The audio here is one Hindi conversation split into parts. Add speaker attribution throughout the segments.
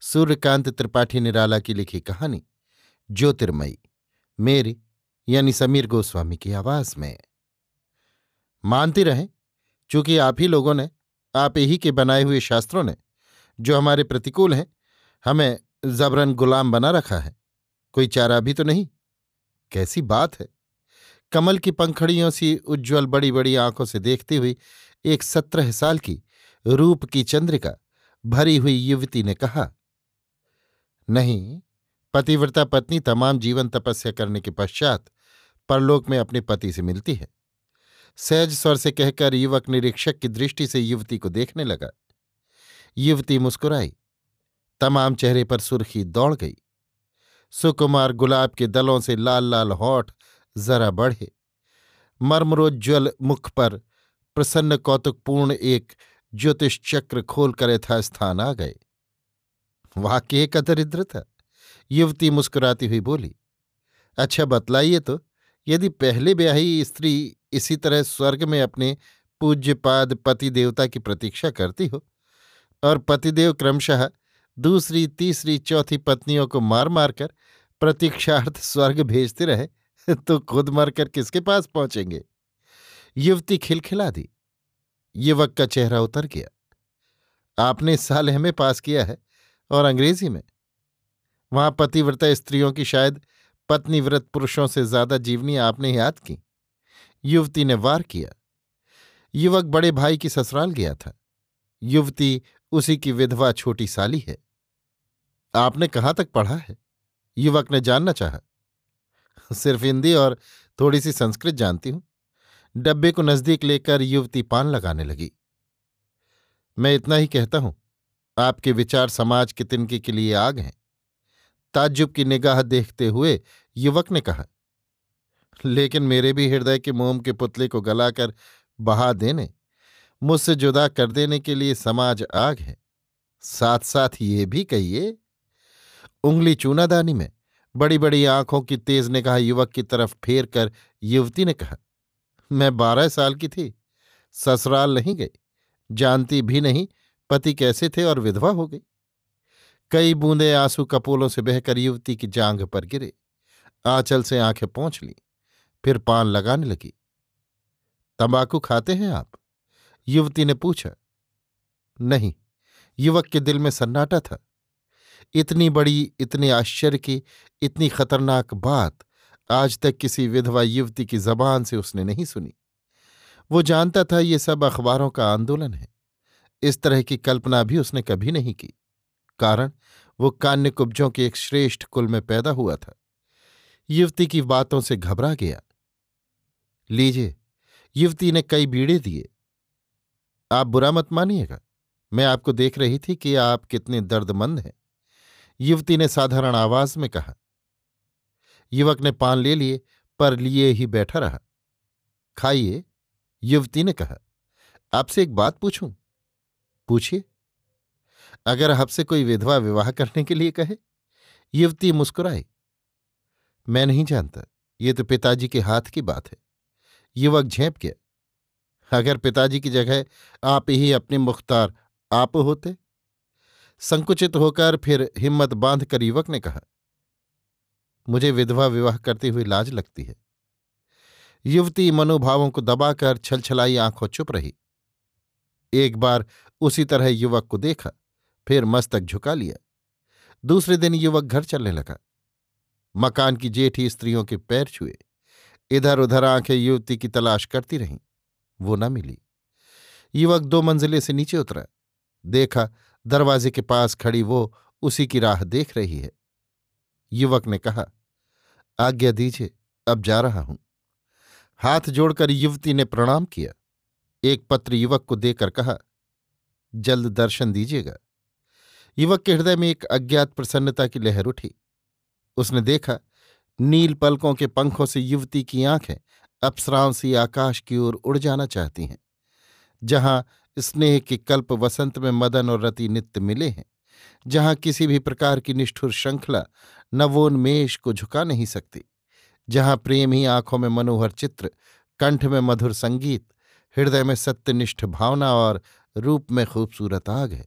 Speaker 1: सूर्यकांत त्रिपाठी निराला की लिखी कहानी, ज्योतिर्मयी, मेरी, यानी समीर गोस्वामी की आवाज़ में। मानती रहें, चूँकि आप ही लोगों ने, आप ही के बनाए हुए शास्त्रों ने, जो हमारे प्रतिकूल हैं, हमें जबरन गुलाम बना रखा है। कोई चारा भी तो नहीं? कैसी बात है। कमल की पंखड़ियों सी उज्ज्वल बड़ी बड़ी आँखों से देखती हुई एक सत्रह साल की रूप की चंद्रिका, भरी हुई युवती ने कहा नहीं, पतिव्रता पत्नी तमाम जीवन तपस्या करने के पश्चात परलोक में अपने पति से मिलती है। सहज स्वर से कहकर युवक निरीक्षक की दृष्टि से युवती को देखने लगा। युवती मुस्कुराई। तमाम चेहरे पर सुर्खी दौड़ गई। सुकुमार गुलाब के दलों से लाल लाल होठ जरा बढ़े। मर्मरोज्ज्वल मुख पर प्रसन्न कौतुकपूर्ण एक ज्योतिष चक्र खोलकर यथास्थान आ गए। वाक्य का दरिद्र था युवती मुस्कुराती हुई बोली अच्छा बतलाइए तो यदि पहले ब्याही स्त्री इसी तरह स्वर्ग में अपने पूज्यपाद पति देवता की प्रतीक्षा करती हो, और पतिदेव क्रमशः दूसरी, तीसरी, चौथी पत्नियों को मार मारकर प्रतीक्षार्थ स्वर्ग भेजते रहे तो खुद मरकर किसके पास पहुँचेंगे? युवती खिलखिला दी। युवक का चेहरा उतर गया। आपने साल हमें पास किया है और अंग्रेज़ी में। वहाँ पतिव्रता स्त्रियों की शायद पत्नीव्रत पुरुषों से ज़्यादा जीवनी आपने याद की। युवती ने वार किया। युवक बड़े भाई की ससुराल गया था। युवती उसी की विधवा छोटी साली है। आपने कहाँ तक पढ़ा है? युवक ने जानना चाहा। सिर्फ़ हिंदी और थोड़ी सी संस्कृत जानती हूँ। डब्बे को नज़दीक लेकर युवती पान लगाने लगी। मैं इतना ही कहता हूँ। आपके विचार समाज के तिनके के लिए आग हैं। ताज्जुब की निगाह देखते हुए युवक ने कहा, लेकिन मेरे भी हृदय के मोम के पुतले को गलाकर बहा देने, मुझसे जुदा कर देने के लिए समाज आग है। साथ साथ ये भी कहिए, उंगली चूनादानी में बड़ी बड़ी आँखों की तेज निगाह युवक की तरफ़ फेर कर युवती ने कहा, मैं बारह साल की थी, ससुराल नहीं गई, जानती भी नहीं पति कैसे थे और विधवा हो गई। कई बूंदे आँसू कपोलों से बहकर युवती की जांग पर गिरे। आंचल से आँखें पहुँच ली, फिर पान लगाने लगी। तंबाकू खाते हैं आप? युवती ने पूछा। नहीं, युवक के दिल में सन्नाटा था। इतनी बड़ी, इतने आश्चर्य की, इतनी खतरनाक बात आज तक किसी विधवा युवती की जबान से उसने नहीं सुनी। वो जानता था ये सब अखबारों का आंदोलन है। इस तरह की कल्पना भी उसने कभी नहीं की। कारण, वो कान्य कुब्जों के एक श्रेष्ठ कुल में पैदा हुआ था। युवती की बातों से घबरा गया। लीजिए, युवती ने कई बीड़े दिए। आप बुरा मत मानिएगा। मैं आपको देख रही थी कि आप कितने दर्दमंद हैं। युवती ने साधारण आवाज़ में कहा। युवक ने पान ले लिए, पर लिए ही बैठा रहा। खाइए, युवती ने कहा। आपसे एक बात पूछूँ? पूछिए। अगर आपसे कोई विधवा विवाह करने के लिए कहे, युवती मुस्कुराई मैं नहीं जानता, ये तो पिताजी के हाथ की बात है। युवक झेप गया। अगर पिताजी की जगह आप ही अपने मुख्तार आप होते? संकुचित होकर फिर हिम्मत बाँध कर युवक ने कहा, मुझे विधवा विवाह करती हुई लाज लगती है। युवती मनोभावों को दबाकर छलछलाई आँखों चुप रही। एक बार उसी तरह युवक को देखा, फिर मस्तक झुका लिया। दूसरे दिन युवक घर चलने लगा। मकान की जेठी स्त्रियों के पैर छुए। इधर उधर आँखें युवती की तलाश करती रहीं। वो न मिली। युवक दो मंजिले से नीचे उतरा। देखा, दरवाजे के पास खड़ी वो उसी की राह देख रही है। युवक ने कहा, आज्ञा दीजिए, अब जा रहा हूँ। हाथ जोड़कर युवती ने प्रणाम किया। एक पत्र युवक को देकर कहा जल्द दर्शन दीजिएगा। युवक के हृदय में एक अज्ञात प्रसन्नता की लहर उठी। उसने देखा, नील पलकों के पंखों से युवती की आँखें अप्सराओं सी आकाश की ओर उड़ जाना चाहती हैं, जहाँ स्नेह के कल्प वसंत में मदन और रति नित्य मिले हैं, जहाँ किसी भी प्रकार की निष्ठुर श्रृंखला नवोन्मेष को झुका नहीं सकती, जहाँ प्रेम ही आँखों में मनोहर चित्र, कंठ में मधुर संगीत, हृदय में सत्यनिष्ठ भावना और रूप में खूबसूरत आग है।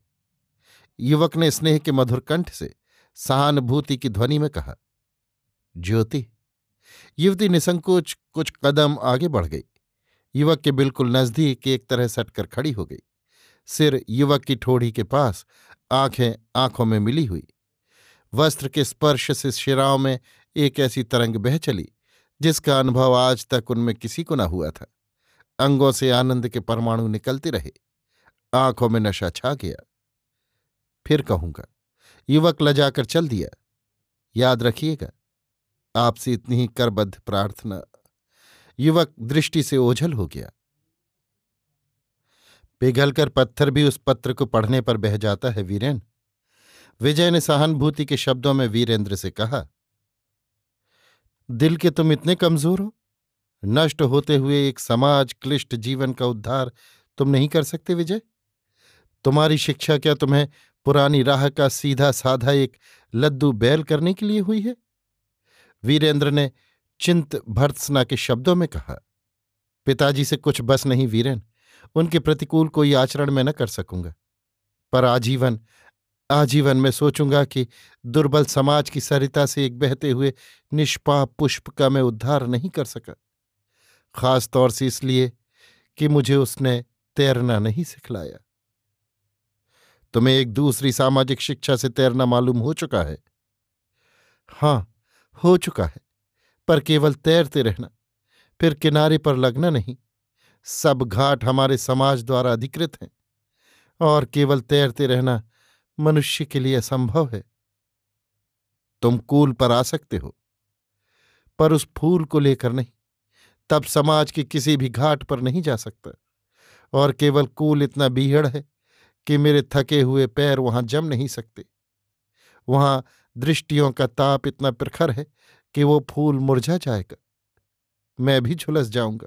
Speaker 1: युवक ने स्नेह के मधुर कंठ से सहानुभूति की ध्वनि में कहा, ज्योति, युवती निसंकोच कुछ कदम आगे बढ़ गई। युवक के बिल्कुल नज़दीक एक तरह सटकर खड़ी हो गई। सिर युवक की ठोड़ी के पास आँखें आँखों में मिली हुई। वस्त्र के स्पर्श से शिराओं में एक ऐसी तरंग बह चली, जिसका अनुभव आज तक उनमें किसी को न हुआ था। अंगों से आनंद के परमाणु निकलते रहे। आँखों में नशा छा गया। फिर कहूँगा, युवक लजाकर चल दिया, याद रखिएगा, आपसे इतनी ही करबद्ध प्रार्थना। युवक दृष्टि से ओझल हो गया। पिघलकर पत्थर भी उस पत्र को पढ़ने पर बह जाता है वीरेन। विजय ने सहानुभूति के शब्दों में वीरेंद्र से कहा, दिल के तुम इतने कमज़ोर हो? नष्ट होते हुए एक समाज क्लिष्ट जीवन का उद्धार तुम नहीं कर सकते विजय? तुम्हारी शिक्षा क्या तुम्हें पुरानी राह का सीधा साधा एक लद्दू बैल करने के लिए हुई है? वीरेंद्र ने चिंत भर्त्सना के शब्दों में कहा, पिताजी से कुछ बस नहीं वीरेन, उनके प्रतिकूल कोई आचरण मैं न कर सकूँगा, पर आजीवन आजीवन में सोचूँगा कि दुर्बल समाज की सरिता से एक बहते हुए निष्पाप पुष्प का मैं उद्धार नहीं कर सका खास तौर से इसलिए कि मुझे उसने तैरना नहीं सिखलाया। तुम्हें एक दूसरी सामाजिक शिक्षा से तैरना मालूम हो चुका है? हाँ, हो चुका है, पर केवल तैरते रहना, फिर किनारे पर लगना नहीं। सब घाट हमारे समाज द्वारा अधिकृत हैं, और केवल तैरते रहना मनुष्य के लिए असंभव है। तुम कूल पर आ सकते हो, पर उस फूल को लेकर नहीं। तब समाज के किसी भी घाट पर नहीं जा सकता, और केवल कूल इतना बीहड़ है कि मेरे थके हुए पैर वहाँ जम नहीं सकते। वहाँ दृष्टियों का ताप इतना प्रखर है कि वो फूल मुरझा जाएगा। मैं भी झुलस जाऊँगा।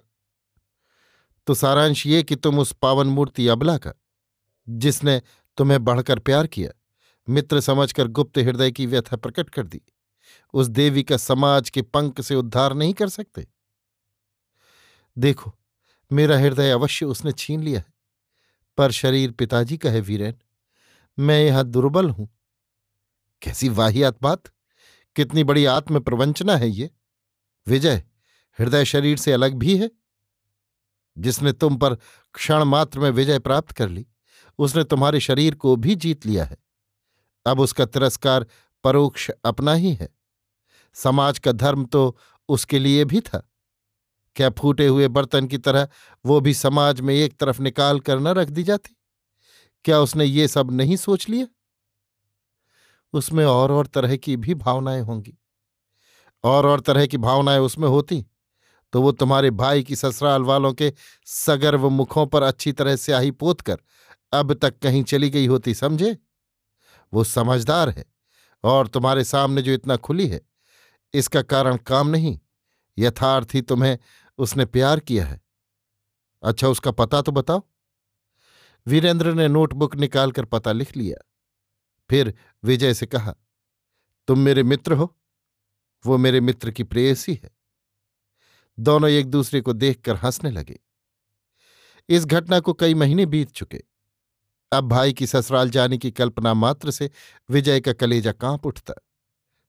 Speaker 1: तो सारांश ये कि तुम उस पावन मूर्ति अबला का, जिसने तुम्हें बढ़कर प्यार किया, मित्र समझकर गुप्त हृदय की व्यथा प्रकट कर दी, उस देवी का समाज के पंख से उद्धार नहीं कर सकते? देखो, मेरा हृदय अवश्य उसने छीन लिया है। पर शरीर पिताजी का है वीरेन। मैं यहाँ दुर्बल हूँ। कैसी वाहियात बात! कितनी बड़ी आत्म प्रवंचना है ये। विजय, हृदय शरीर से अलग भी है। जिसने तुम पर क्षण मात्र में विजय प्राप्त कर ली, उसने तुम्हारे शरीर को भी जीत लिया है। अब उसका तिरस्कार परोक्ष अपना ही है। समाज का धर्म तो उसके लिए भी था। क्या फूटे हुए बर्तन की तरह वो भी समाज में एक तरफ़ निकाल कर न रख दी जाती? क्या उसने ये सब नहीं सोच लिया? उसमें और और तरह की भी भावनाएँ होंगी। और और तरह की भावनाएँ उसमें होती? तो वो तुम्हारे भाई की ससुराल वालों के सगर्व मुखों पर अच्छी तरह से आही पोत कर अब तक कहीं चली गई होती, समझे? वो समझदार है और तुम्हारे सामने जो इतना खुली है, इसका कारण काम नहीं। यथार्थ ही तुम्हें उसने प्यार किया है। अच्छा उसका पता तो बताओ। वीरेंद्र ने नोटबुक निकालकर पता लिख लिया। फिर विजय से कहा, तुम मेरे मित्र हो। वो मेरे मित्र की प्रेयसी है। दोनों एक दूसरे को देखकर हंसने लगे। इस घटना को कई महीने बीत चुके। अब भाई की ससुराल जाने की कल्पना मात्र से विजय का कलेजा काँप उठता।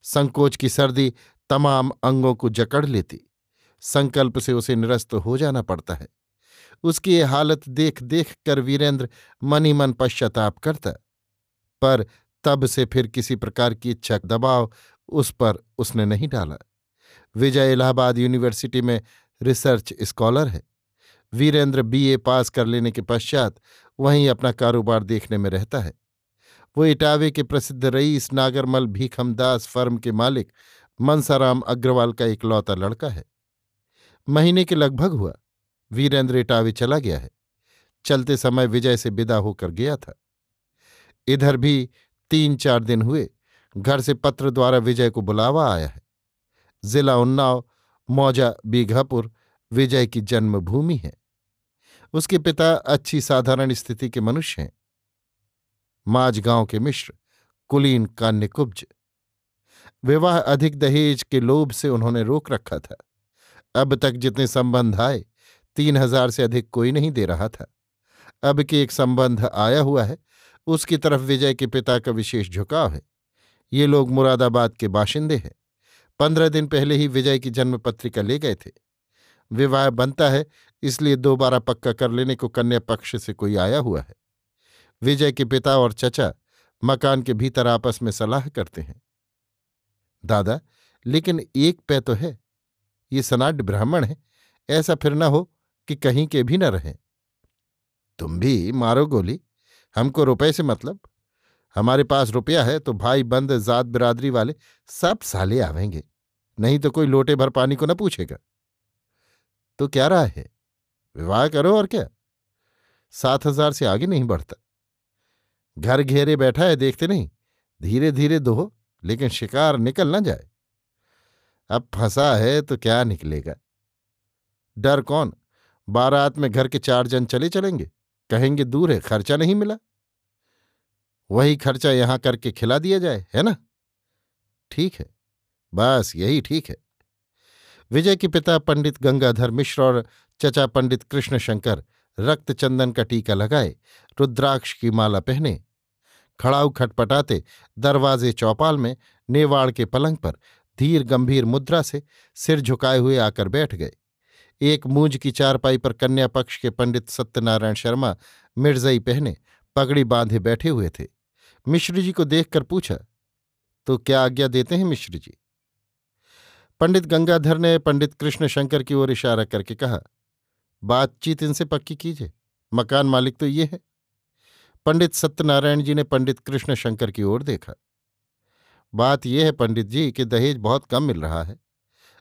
Speaker 1: संकोच की सर्दी तमाम अंगों को जकड़ लेती। संकल्प से उसे निरस्त हो जाना पड़ता है। उसकी ये हालत देख देख कर वीरेंद्र मन ही मन पश्चाताप करता। पर तब से फिर किसी प्रकार की इच्छा दबाव
Speaker 2: उस पर उसने नहीं डाला। विजय इलाहाबाद यूनिवर्सिटी में रिसर्च स्कॉलर है। वीरेंद्र बीए पास कर लेने के पश्चात वहीं अपना कारोबार देखने में रहता है। वो इटावे के प्रसिद्ध रईस नागरमल भीखमदास फर्म के मालिक मनसाराम अग्रवाल का इकलौता लड़का है। महीने के लगभग हुआ। वीरेंद्र इटावे चला गया है। चलते समय विजय से विदा होकर गया था। इधर भी तीन चार दिन हुए, घर से पत्र द्वारा विजय को बुलावा आया है। जिला उन्नाव, मौजा बीघापुर, विजय की जन्मभूमि है। उसके पिता अच्छी साधारण स्थिति के मनुष्य हैं। माझगांव के मिश्र, कुलीन कान्यकुब्ज। विवाह अधिक दहेज के लोभ से उन्होंने रोक रखा था। अब तक जितने संबंध आए, तीन हज़ार से अधिक कोई नहीं दे रहा था। अब कि एक संबंध आया हुआ है, उसकी तरफ़ विजय के पिता का विशेष झुकाव है। ये लोग मुरादाबाद के बाशिंदे हैं। पंद्रह दिन पहले ही विजय की जन्म पत्रिका ले गए थे। विवाह बनता है, इसलिए दोबारा पक्का कर लेने को कन्या पक्ष से कोई आया हुआ है। विजय के पिता और चचा मकान के भीतर आपस में सलाह करते हैं। दादा, लेकिन एक पै तो है। ये सनाड ब्राह्मण है, ऐसा फिर न हो कि कहीं के भी न रहें। तुम भी मारो गोली, हमको रुपए से मतलब। हमारे पास रुपया है तो भाई बंद, जात बिरादरी वाले सब साले आवेंगे, नहीं तो कोई लोटे भर पानी को न पूछेगा। तो क्या रहा है? विवाह करो और क्या? सात हज़ार से आगे नहीं बढ़ता। घर घेरे बैठा है, देखते नहीं धीरे धीरे दो लेकिन शिकार निकल ना जाए। अब फंसा है तो क्या निकलेगा? डर कौन? बारात में घर के चार जन चले चलेंगे। कहेंगे, दूर है, खर्चा नहीं मिला। वही खर्चा यहाँ करके खिला दिया जाए, है ना? ठीक है, बस यही ठीक है। विजय के पिता पंडित गंगाधर मिश्र और चचा पंडित कृष्ण शंकर रक्त चंदन का टीका लगाए, रुद्राक्ष की माला पहने, खड़ाऊ खटपटाते दरवाजे चौपाल में नेवाड़ के पलंग पर धीर गंभीर मुद्रा से सिर झुकाए हुए आकर बैठ गए। एक मूंज की चारपाई पर कन्या पक्ष के पंडित सत्यनारायण शर्मा मिर्जई पहने पगड़ी बांधे बैठे हुए थे। मिश्र जी को देखकर पूछा तो क्या आज्ञा देते हैं मिश्र जी? पंडित गंगाधर ने पंडित कृष्ण शंकर की ओर इशारा करके कहा, बातचीत इनसे पक्की कीजिए, मकान मालिक तो ये है। पंडित सत्यनारायण जी ने पंडित कृष्ण शंकर की ओर देखा। बात यह है पंडित जी कि दहेज बहुत कम मिल रहा है।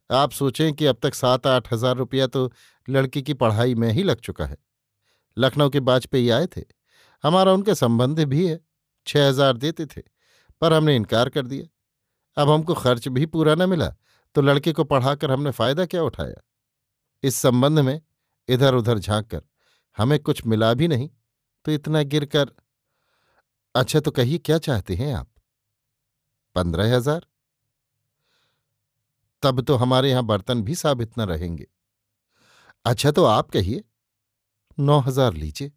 Speaker 2: आप सोचें कि अब तक सात आठ हज़ार रुपया तो लड़की की पढ़ाई में ही लग चुका है। लखनऊ के वाजपेयी आए थे। हमारा उनके संबंध भी है। छह हज़ार देते थे, पर हमने इनकार कर दिया। अब हमको खर्च भी पूरा न मिला तो लड़के को पढ़ाकर हमने फ़ायदा क्या उठाया? इस संबंध में इधर उधर झाँक कर हमें कुछ मिला भी नहीं तो इतना गिरकर अच्छा तो कहिए, क्या चाहते हैं आप? पंद्रह हज़ार? तब तो हमारे यहाँ बर्तन भी साबित न रहेंगे। अच्छा तो आप कहिए। नौ हज़ार लीजिए।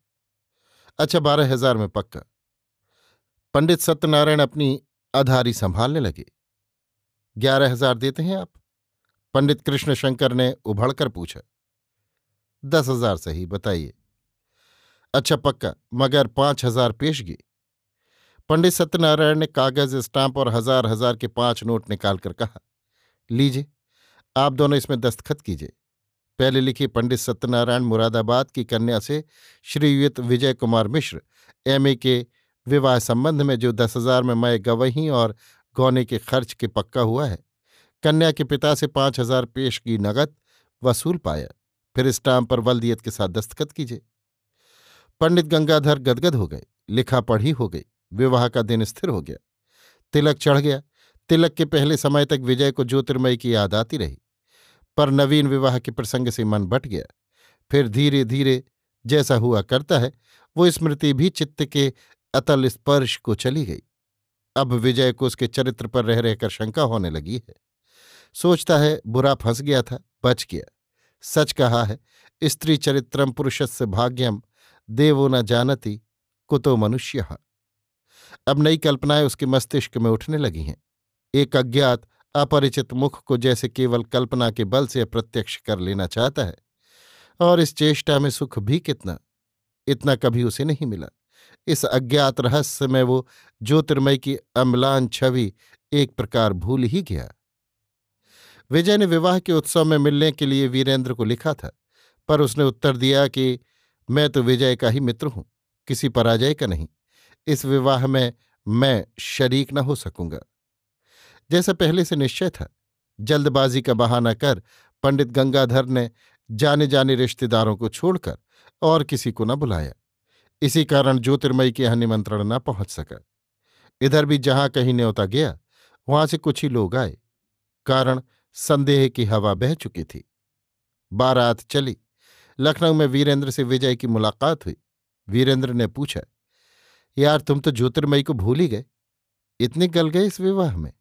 Speaker 2: अच्छा बारह हज़ार में पक्का। पंडित सत्यनारायण अपनी आधारी संभालने लगे। ग्यारह हज़ार देते हैं आप? पंडित कृष्ण शंकर ने उभड़कर पूछा। दस हज़ार सही, बताइए। अच्छा पक्का, मगर पाँच हज़ार पेशगी पंडित सत्यनारायण ने कागज़, स्टाम्प और हज़ार हज़ार के पाँच नोट निकालकर कहा, लीजिए, आप दोनों इसमें दस्तखत कीजिए। पहले लिखिए पंडित सत्यनारायण मुरादाबाद की कन्या से श्रीयुत विजय कुमार मिश्र, एमए के विवाह संबंध में जो दस हज़ार में मैं गवही और गौने के खर्च के पक्का हुआ है। कन्या के पिता से पाँच हज़ार पेश की नगद वसूल पाया। फिर स्टाम्प पर वल्दियत के साथ दस्तखत कीजिए। पंडित गंगाधर गदगद हो गए, लिखा पढ़ी हो गई। विवाह का दिन स्थिर हो गया। तिलक चढ़ गया। तिलक के पहले समय तक विजय को ज्योतिर्मय की याद आती रही, पर नवीन विवाह के प्रसंग से मन बट गया। फिर धीरे धीरे जैसा हुआ करता है, वो स्मृति भी चित्त के अतल स्पर्श को चली गई। अब विजय को उसके चरित्र पर रह रहकर शंका होने लगी है। सोचता है बुरा फंस गया था, बच गया। सच कहा है, स्त्री चरित्रम पुरुषस्य भाग्यम, देवो न जानती, कुतो मनुष्य। अब नई कल्पनाएँ उसके मस्तिष्क में उठने लगी हैं। एक अज्ञात, अपरिचित मुख को जैसे केवल कल्पना के बल से अप्रत्यक्ष कर लेना चाहता है। और इस चेष्टा में सुख भी कितना? इतना कभी उसे नहीं मिला। इस अज्ञात रहस्य में वो ज्योतिर्मय की अम्लान छवि एक प्रकार भूल ही गया। विजय ने विवाह के उत्सव में मिलने के लिए वीरेंद्र को लिखा था, पर उसने उत्तर दिया कि, मैं तो विजय का ही मित्र हूँ, किसी पराजय का नहीं। इस विवाह में मैं शरीक न हो सकूँगा। जैसा पहले से निश्चय था, जल्दबाजी का बहाना कर पंडित गंगाधर ने जाने जाने रिश्तेदारों को छोड़कर और किसी को न बुलाया। इसी कारण ज्योतिर्मयी के यहाँ निमंत्रण न पहुँच सका। इधर भी जहाँ कहीं न्योता गया, वहाँ से कुछ ही लोग आए, कारण संदेह की हवा बह चुकी थी। बारात चली। लखनऊ में वीरेंद्र से विजय की मुलाकात हुई। वीरेंद्र ने पूछा यार तुम तो ज्योतिर्मयी को भूल ही गए। इतने गल गए इस विवाह में।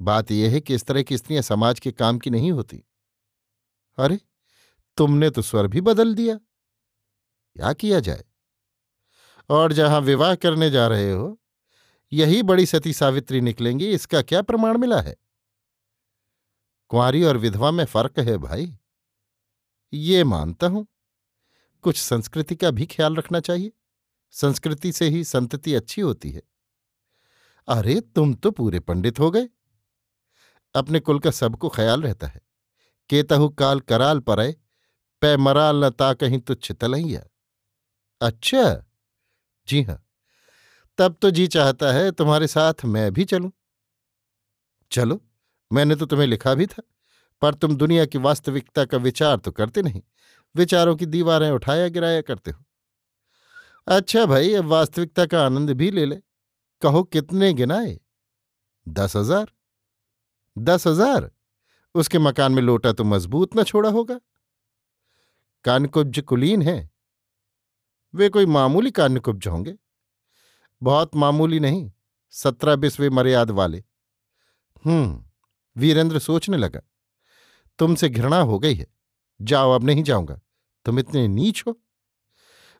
Speaker 2: बात यह है कि इस तरह की स्त्रियाँ समाज के काम की नहीं होती। अरे, तुमने तो स्वर भी बदल दिया। क्या किया जाए? और जहाँ विवाह करने जा रहे हो, यही बड़ी सती सावित्री निकलेंगी, इसका क्या प्रमाण मिला है? कुंवारी और विधवा में फ़र्क है भाई। ये मानता हूँ, कुछ संस्कृति का भी ख्याल रखना चाहिए। संस्कृति से ही संतति अच्छी होती है। अरे, तुम तो पूरे पंडित हो गए। अपने कुल का सबको ख्याल रहता है। केतहु काल कराल पर पै मराल न ता कहीं तुच्छ तलैया। अच्छा जी हाँ। तब तो जी चाहता है तुम्हारे साथ मैं भी चलूँ। चलो, मैंने तो तुम्हें लिखा भी था, पर तुम दुनिया की वास्तविकता का विचार तो करते नहीं। विचारों की दीवारें उठाया गिराया करते हो। अच्छा भाई, अब वास्तविकता का आनंद भी ले ले। कहो कितने गिनाए? दस हज़ार। दस हज़ार? उसके मकान में लोटा तो मज़बूत न छोड़ा होगा। कानकुब्ज कुलीन है। वे कोई मामूली कानकुब्ज होंगे। बहुत मामूली नहीं सत्रह बिस्वे मर्याद वाले। हम्म वीरेंद्र सोचने लगा। तुमसे घृणा हो गई है। जाओ, अब नहीं जाऊँगा। तुम इतने नीच हो।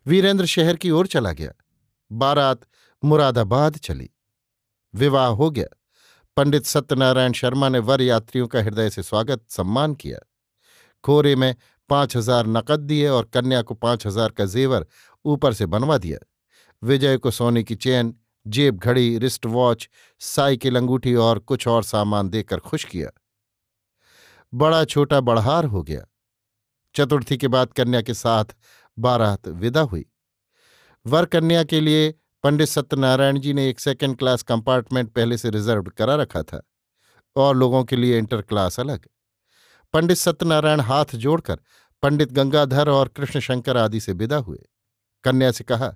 Speaker 2: वीरेंद्र शहर की ओर चला गया। बारात मुरादाबाद चली। विवाह हो गया। पंडित सत्यनारायण शर्मा ने वर यात्रियों का हृदय से स्वागत, सम्मान किया। खोरे में पाँच हज़ार नकद दिए और कन्या को पाँच हज़ार का जेवर ऊपर से बनवा दिया। विजय को सोने की चेन, जेब घड़ी रिस्ट वॉच साइकिल, अंगूठी और कुछ और सामान देकर खुश किया। बड़ा छोटा बढ़ार हो गया। चतुर्थी के बाद कन्या के साथ बारात विदा हुई। वर कन्या के लिए पंडित सत्यनारायण जी ने एक सेकेंड क्लास कंपार्टमेंट पहले से रिज़र्व करा रखा था और लोगों के लिए इंटर क्लास अलग। पंडित सत्यनारायण हाथ जोड़कर पंडित गंगाधर और कृष्णशंकर आदि से विदा हुए। कन्या से कहा,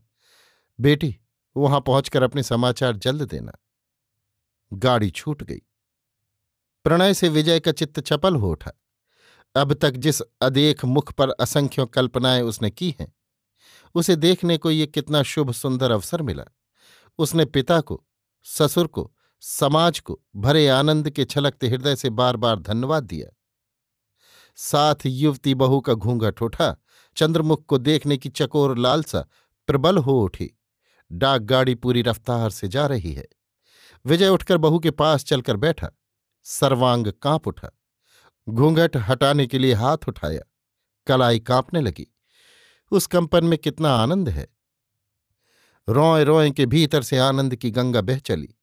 Speaker 2: बेटी, वहाँ पहुंचकर अपने समाचार जल्द देना। गाड़ी छूट गई। प्रणय से विजय का चित्त चपल हो उठा। अब तक जिस अदेख मुख पर असंख्यों कल्पनाएँ उसने की हैं, उसे देखने को ये कितना शुभ सुंदर अवसर मिला। उसने पिता को, ससुर को, समाज को भरे आनंद के छलकते हृदय से बार बार धन्यवाद दिया। साथ युवती बहू का घूंघट उठा, चंद्रमुख को देखने की चकोर लालसा प्रबल हो उठी। डाक गाड़ी पूरी रफ्तार से जा रही है। विजय उठकर बहू के पास चलकर बैठा। सर्वांग काँप उठा। घूंघट हटाने के लिए हाथ उठाया। कलाई कांपने लगी। उस कंपन में कितना आनंद है। रोए रोए के भीतर से आनंद की गंगा बह चली।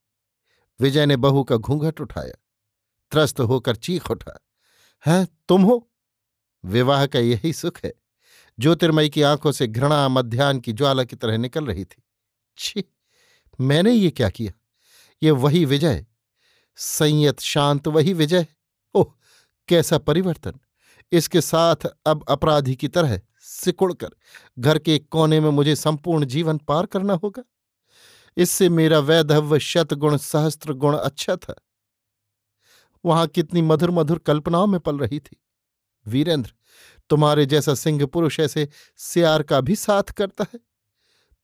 Speaker 2: विजय ने बहू का घूंघट उठाया। त्रस्त होकर चीख उठा। है, तुम हो? विवाह का यही सुख है। ज्योतिर्मयी की आँखों से घृणा मध्यान्ह की ज्वाला की तरह निकल रही थी। छी, मैंने ये क्या किया? ये वही विजय। संयत शांत वही विजय। कैसा परिवर्तन? इसके साथ अब अपराधी की तरह सिकुड़कर घर के एक कोने में मुझे संपूर्ण जीवन पार करना होगा। इससे मेरा वैधव्य शतगुण सहस्त्र गुण अच्छा था। वहाँ कितनी मधुर मधुर कल्पनाओं में पल रही थी। वीरेंद्र, तुम्हारे जैसा सिंह पुरुष ऐसे सियार का भी साथ करता है?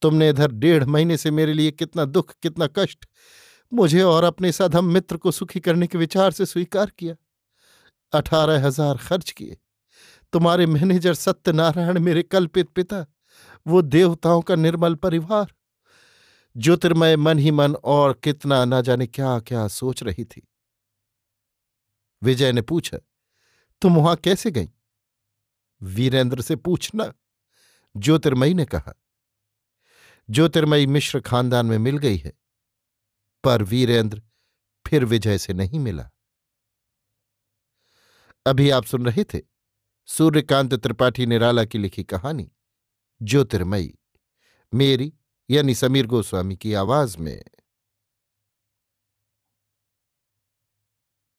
Speaker 2: तुमने इधर डेढ़ महीने से मेरे लिए कितना दुख, कितना कष्ट, मुझे और अपने सधम मित्र को सुखी करने के विचार से स्वीकार किया। अठारह हज़ार खर्च किए। तुम्हारे मैनेजर सत्यनारायण मेरे कल्पित पिता, वो देवताओं का निर्मल परिवार। ज्योतिर्मय मन ही मन और कितना ना जाने क्या क्या सोच रही थी। विजय ने पूछा, तुम वहाँ कैसे गई? वीरेंद्र से पूछना, ज्योतिर्मयी ने कहा, ज्योतिर्मयी मिश्र खानदान में मिल गई है, पर वीरेंद्र फिर विजय से नहीं मिला। अभी आप सुन रहे थे सूर्यकांत त्रिपाठी निराला की लिखी कहानी ज्योतिर्मयी। मेरी यानी समीर गोस्वामी की आवाज़ में